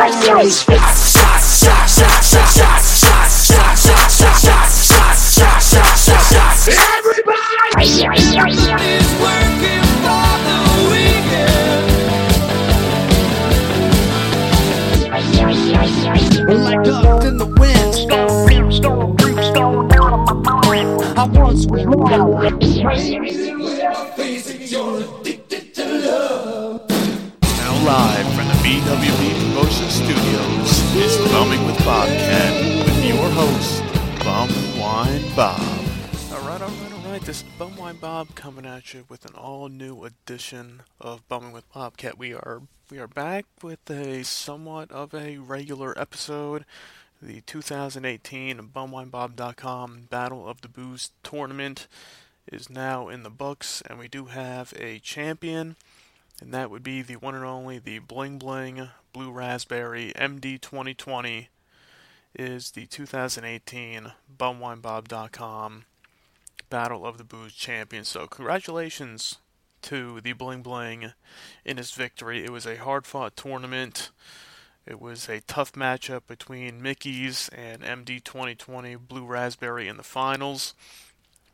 Like dust in the wind. Now live from the BWB Studios, it's Bumming with Bobcat with your host, Bum Wine Bob. Alright, alright, alright, this is Bumwine Bob coming at you with an all-new edition of Bumming with Bobcat. We are we are back with a somewhat of a regular episode. The 2018 BumwineBob.com Battle of the Booze tournament is now in the books, and we do have a champion and that would be the one and only the Bling Bling Blue Raspberry MD 2020 is the 2018 bumwinebob.com Battle of the Booze champion. So congratulations to the Bling Bling in his victory. It was a hard-fought tournament. It was a tough matchup between Mickey's and MD 2020 Blue Raspberry in the finals,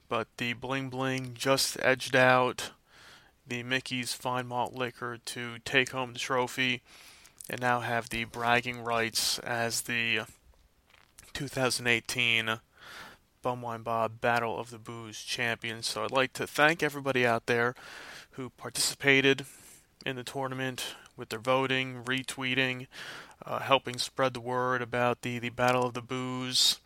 but the Bling Bling just edged out the Mickey's Fine Malt Liquor to take home the trophy and now have the bragging rights as the 2018 Bumwine Bob Battle of the Booze champion. So I'd like to thank everybody out there who participated in the tournament with their voting, retweeting, uh, helping spread the word about the, the Battle of the Booze.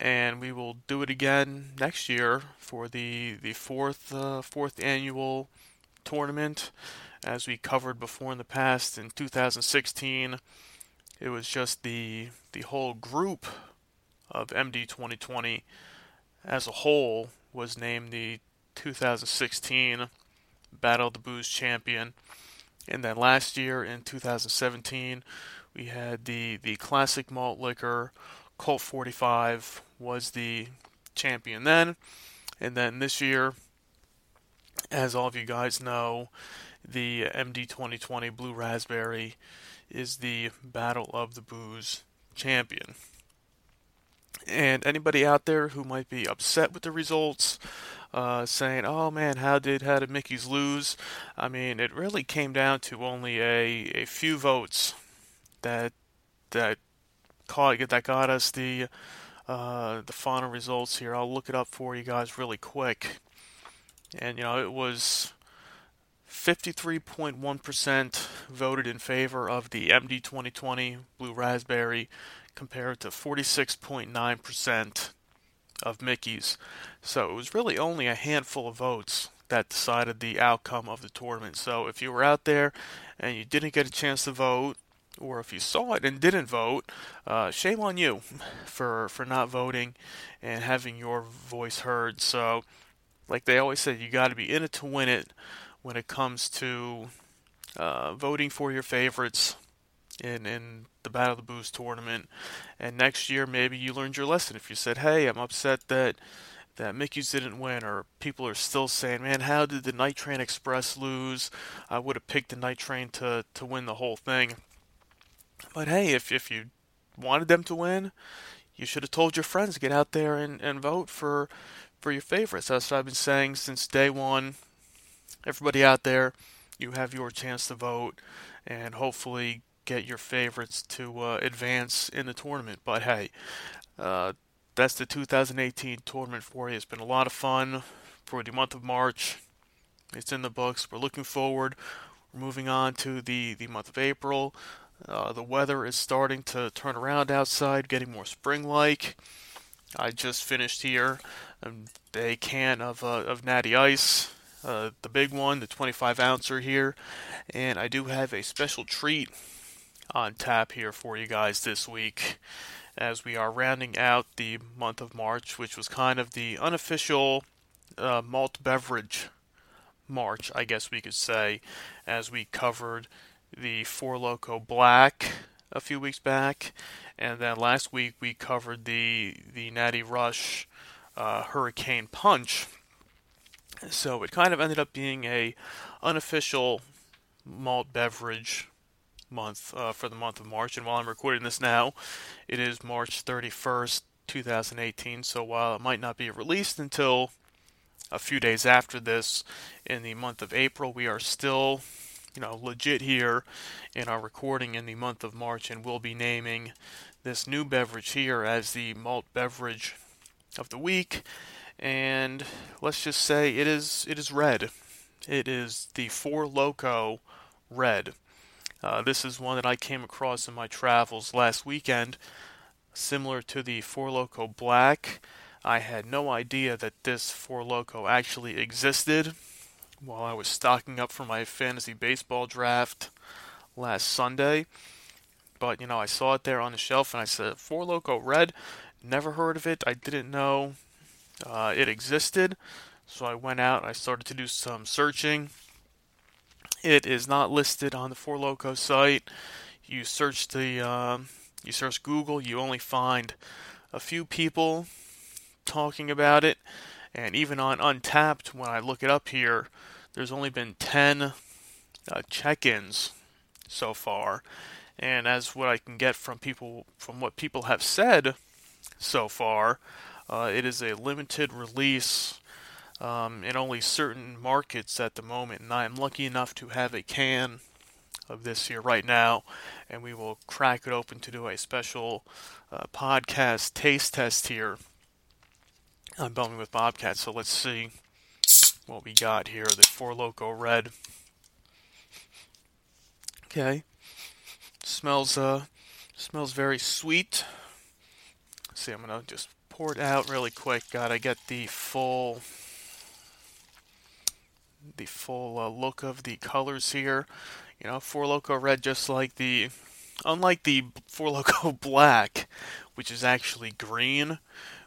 And we will do it again next year for the the fourth uh, fourth annual tournament. As we covered before in the past, in 2016, it was just the the whole group of MD 2020 as a whole was named the 2016 Battle of the Booze champion. And then last year in 2017, we had the the classic malt liquor Colt 45 was the champion then. And then this year as all of you guys know, the MD 2020 Blue Raspberry is the Battle of the Booze champion. And anybody out there who might be upset with the results, uh, saying, "Oh man, how did how did Mickey's lose?" I mean, it really came down to only a, a few votes that that caught that got us the uh, the final results here. I'll look it up for you guys really quick and you know it was 53.1% voted in favor of the MD 2020 Blue Raspberry compared to 46.9% of Mickey's. So it was really only a handful of votes that decided the outcome of the tournament. So if you were out there and you didn't get a chance to vote, or if you saw it and didn't vote, uh, shame on you for for not voting and having your voice heard. So like they always said, you got to be in it to win it when it comes to uh, voting for your favorites in in the Battle of the Booze tournament. And next year, maybe you learned your lesson. If you said, "Hey, I'm upset that that Mickey's didn't win," or people are still saying, "Man, how did the Night Train Express lose? I would have picked the Night Train to to win the whole thing." But hey, if if you wanted them to win, you should have told your friends get out there and, and vote for for your favorites. That's what I've been saying since day one. Everybody out there, you have your chance to vote and hopefully get your favorites to uh, advance in the tournament. But hey, uh, that's the 2018 tournament for you. It's been a lot of fun for the month of March. It's in the books. We're looking forward. We're moving on to the, the month of April. Uh, the weather is starting to turn around outside, getting more spring like. I just finished here a can of uh, of Natty Ice. uh, the big one, the 25 ouncer here, and I do have a special treat on tap here for you guys this week as we are rounding out the month of March, which was kind of the unofficial uh, malt beverage March, I guess we could say, as we covered the Four Loko Black a few weeks back, and then last week we covered the the Natty Rush uh, Hurricane Punch. So it kind of ended up being a unofficial malt beverage month uh, for the month of March. And while I'm recording this now, it is March 31st, 2018. So while it might not be released until a few days after this in the month of April, we are still, you know, legit here in our recording in the month of March, and we'll be naming this new beverage here as the malt beverage of the week. And let's just say it is it is red. It is the Four Loko Red. Uh, this is one that I came across in my travels last weekend, similar to the Four Loko Black. I had no idea that this Four Loko actually existed while I was stocking up for my fantasy baseball draft last Sunday. But, you know, I saw it there on the shelf and I said, Four Loko Red, never heard of it. I didn't know uh, it existed. So I went out, I started to do some searching. It is not listed on the Four Loko site. You search the, um, you search Google, you only find a few people talking about it. And even on Untappd, when I look it up here, there's only been 10 uh, check ins so far. And as what I can get from people, from what people have said so far, uh, it is a limited release um, in only certain markets at the moment. And I am lucky enough to have a can of this here right now, and we will crack it open to do a special uh, podcast taste test here I'm bumming with Bobcat, so let's see what we got here. The Four Loko Red. Okay. Smells uh smells very sweet. See, I'm gonna just pour it out really quick. Gotta get the full the full uh, look of the colors here. You know, Four Loko Red, just like the unlike the Four Loko Black, which is actually green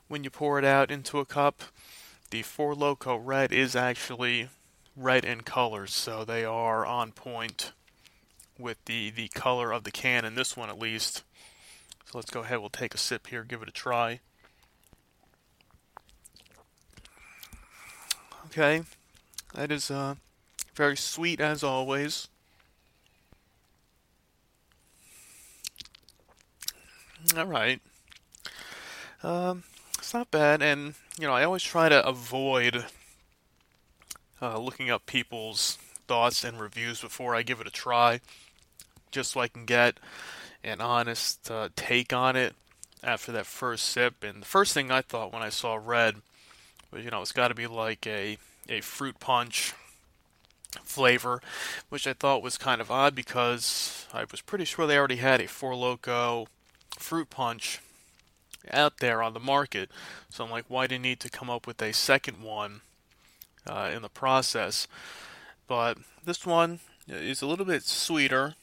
when you pour it out into a cup. The Four Loko Red is actually red in colors, so they are on point with the, the color of the can in this one at least. So let's go ahead, we'll take a sip here, give it a try. Okay, that is uh, very sweet as always. All right. Um, it's not bad, and you know I always try to avoid uh, looking up people's thoughts and reviews before I give it a try, just so I can get an honest uh, take on it after that first sip. And the first thing I thought when I saw red was, you know, it's got to be like a a fruit punch flavor, which I thought was kind of odd because I was pretty sure they already had a Four Loko fruit punch out there on the market. So I'm like, why do you need to come up with a second one uh, in the process? But this one is a little bit sweeter.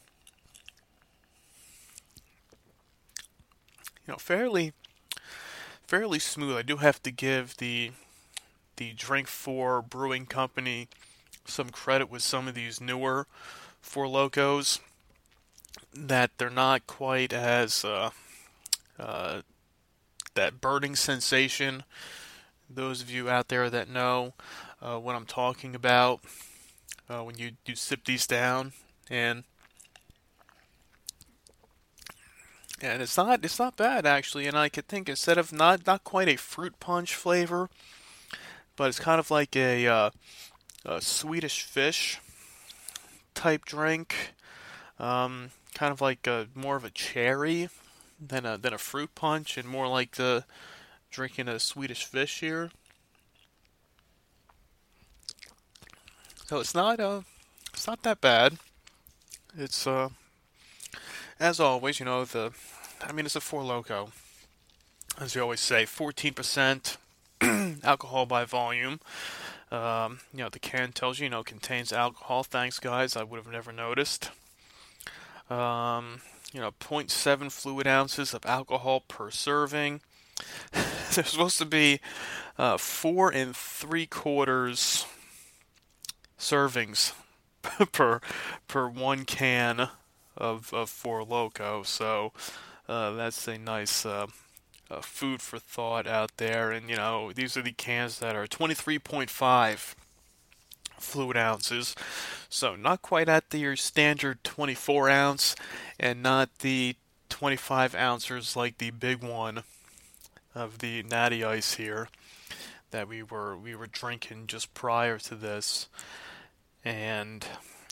You know, fairly, fairly smooth. I do have to give the the Drink Four Brewing Company some credit with some of these newer Four Lokos that they're not quite as uh, uh, that burning sensation. Those of you out there that know uh, what I'm talking about, uh, when you, you sip these down, and and it's not it's not bad actually. And I could think instead of not not quite a fruit punch flavor, but it's kind of like a, uh, a Swedish fish type drink, um, kind of like a, more of a cherry than a than a fruit punch, and more like the drinking a Swedish fish here. So it's not uh it's not that bad. It's uh as always, you know the I mean it's a four loko. As you always say, 14% alcohol by volume. Um, you know, the can tells you, you know, contains alcohol. Thanks, guys. I would have never noticed. Um, you know, 0.7 fluid ounces of alcohol per serving. There's supposed to be uh, four and three quarters servings per per one can of of Four Loko. So uh, that's a nice uh, uh, food for thought out there. And you know, these are the cans that are 23.5 fluid ounces, so not quite at the your standard 24 ounce, and not the 25 ounces like the big one of the Natty Ice here that we were we were drinking just prior to this, and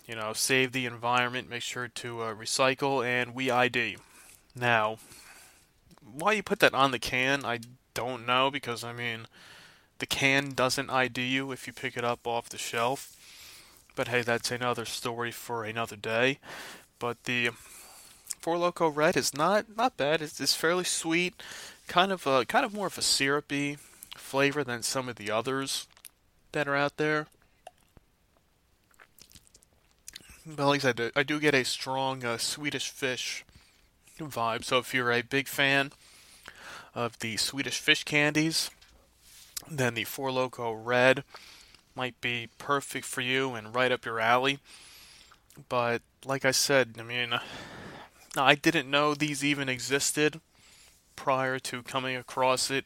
you know save the environment, make sure to uh, recycle, and we ID. Now, why you put that on the can, I don't know because I mean, the can doesn't ID you if you pick it up off the shelf. But hey, that's another story for another day. But the Four Loko Red is not not bad. It's, it's fairly sweet, kind of a, kind of more of a syrupy flavor than some of the others that are out there. But like I said, I do get a strong uh, Swedish fish vibe. So if you're a big fan of the Swedish fish candies, then the Four Loko Red might be perfect for you and right up your alley. But like I said, I mean, I didn't know these even existed prior to coming across it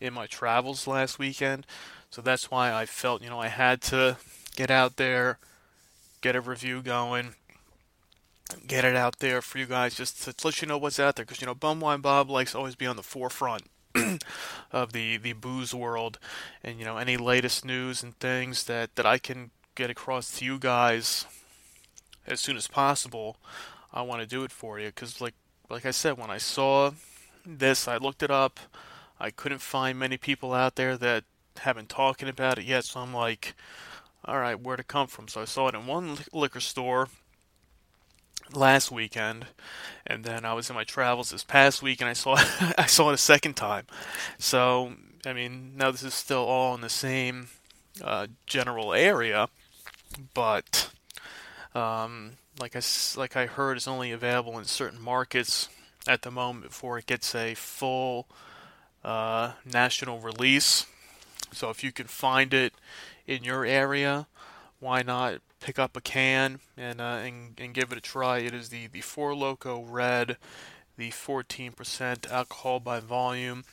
in my travels last weekend. So that's why I felt, you know, I had to get out there, get a review going, get it out there for you guys just to let you know what's out there. Because you know Bumwine Bob likes always be on the forefront of the the booze world. And you know any latest news and things that that I can get across to you guys as soon as possible I want to do it for you. Cuz like like I said when I saw this I looked it up. I couldn't find many people out there that have been talking about it yet. So I'm like all right where to come from so I saw it in one liquor store last weekend, and then I was in my travels this past week, and I saw I saw it a second time. So I mean, now this is still all in the same uh, general area, but um, like I like I heard, it's only available in certain markets at the moment before it gets a full uh, national release. So if you can find it in your area, why not pick up a can and, uh, and, and give it a try. It is the, the Four Loko Red, the 14% alcohol by volume,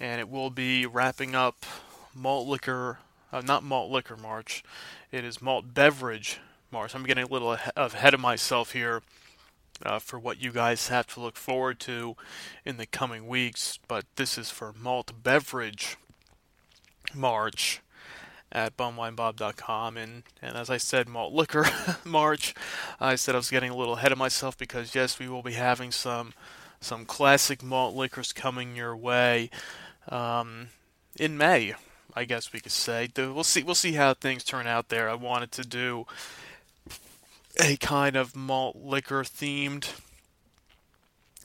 and it will be wrapping up malt liquor, uh, not malt liquor March, it is malt beverage March. I'm getting a little ahead of myself here. Uh, for what you guys have to look forward to in the coming weeks, but this is for malt beverage March at bumwinebob.com. And, and as I said, malt liquor March, I said I was getting a little ahead of myself because, yes, we will be having some some classic malt liquors coming your way um, in May. I guess we could say. We'll see. We'll see how things turn out there. I wanted to do a kind of malt liquor themed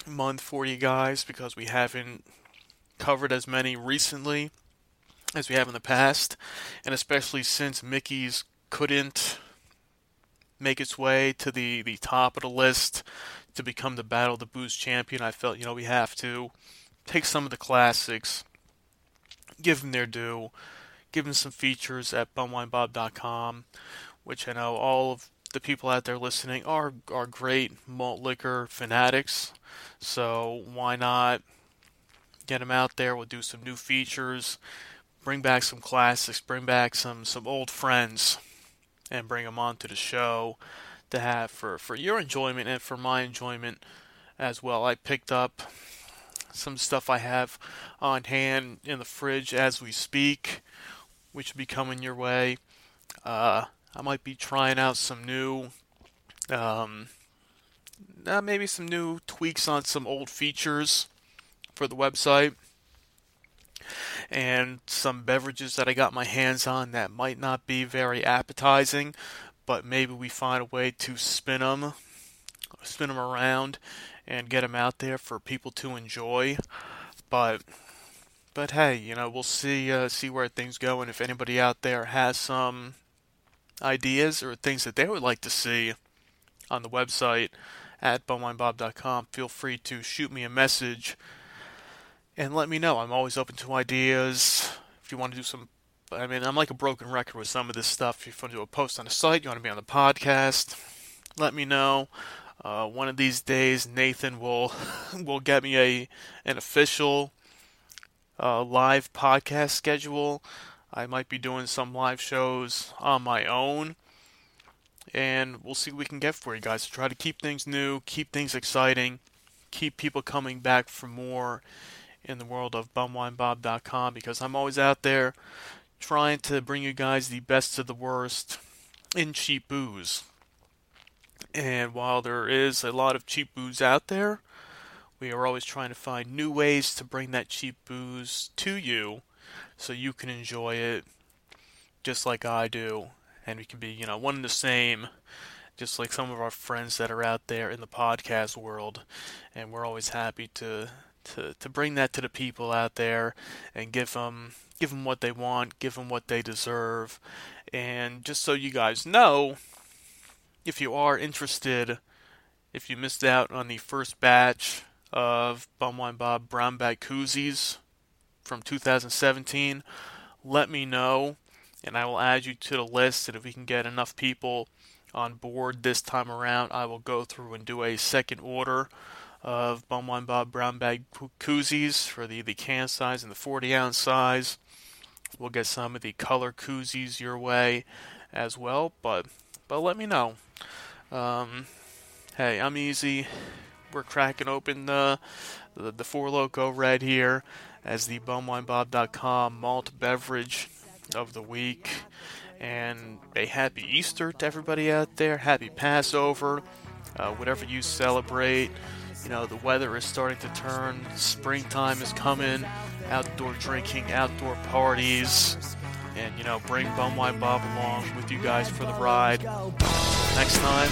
month for you guys because we haven't covered as many recently as we have in the past, and especially since Mickey's couldn't make its way to the, the top of the list to become the Battle of the Booze champion, I felt, you know, we have to take some of the classics, give them their due, give them some features at bumwinebob.com, which I know all of the people out there listening are are great malt liquor fanatics. So why not get them out there? We'll do some new features bring back some classics, bring back some some old friends, and bring them onto the show to have for for your enjoyment and for my enjoyment as well. I picked up some stuff I have on hand in the fridge as we speak, which will be coming your way. Uh, I might be trying out some new, um, uh, maybe some new tweaks on some old features for the website and some beverages that I got my hands on that might not be very appetizing, but maybe we find a way to spin them, spin them around, and get them out there for people to enjoy. But but hey, you know, we'll see uh, see where things go, and if anybody out there has some ideas or things that they would like to see on the website at bumwinebob.com, feel free to shoot me a message and let me know. I'm always open to ideas. If you want to do some, I mean, I'm like a broken record with some of this stuff. If you want to do a post on the site, you want to be on the podcast, let me know. Uh, one of these days, Nathan will will get me a an official uh, live podcast schedule. I might be doing some live shows on my own, and we'll see what we can get for you guys. Try to keep things new, keep things exciting, keep people coming back for more in the world of bumwinebob.com because I'm always out there trying to bring you guys the best of the worst in cheap booze. And while there is a lot of cheap booze out there, we are always trying to find new ways to bring that cheap booze to you so you can enjoy it just like I do. And we can be, you know, one and the same, just like some of our friends that are out there in the podcast world. And we're always happy to to, to bring that to the people out there and give them give them what they want, give them what they deserve, and just so you guys know, if you are interested, if you missed out on the first batch of Bumwine Bob Brown Bag Koozies from 2017, let me know, and I will add you to the list. And if we can get enough people on board this time around, I will go through and do a second order of Bumwine Bob brown bag koozies for the, the can size and the 40 ounce size. We'll get some of the color koozies your way as well, but but let me know. Um, hey, I'm easy. We're cracking open the the, the Four Loko Red here as the bumwinebob.com malt beverage of the week. And a happy Easter to everybody out there. Happy Passover. Uh, whatever you celebrate. You know, the weather is starting to turn, springtime is coming, outdoor drinking, outdoor parties, and, you know, bring bum Bumwine Bob along with you guys for the ride. Next time,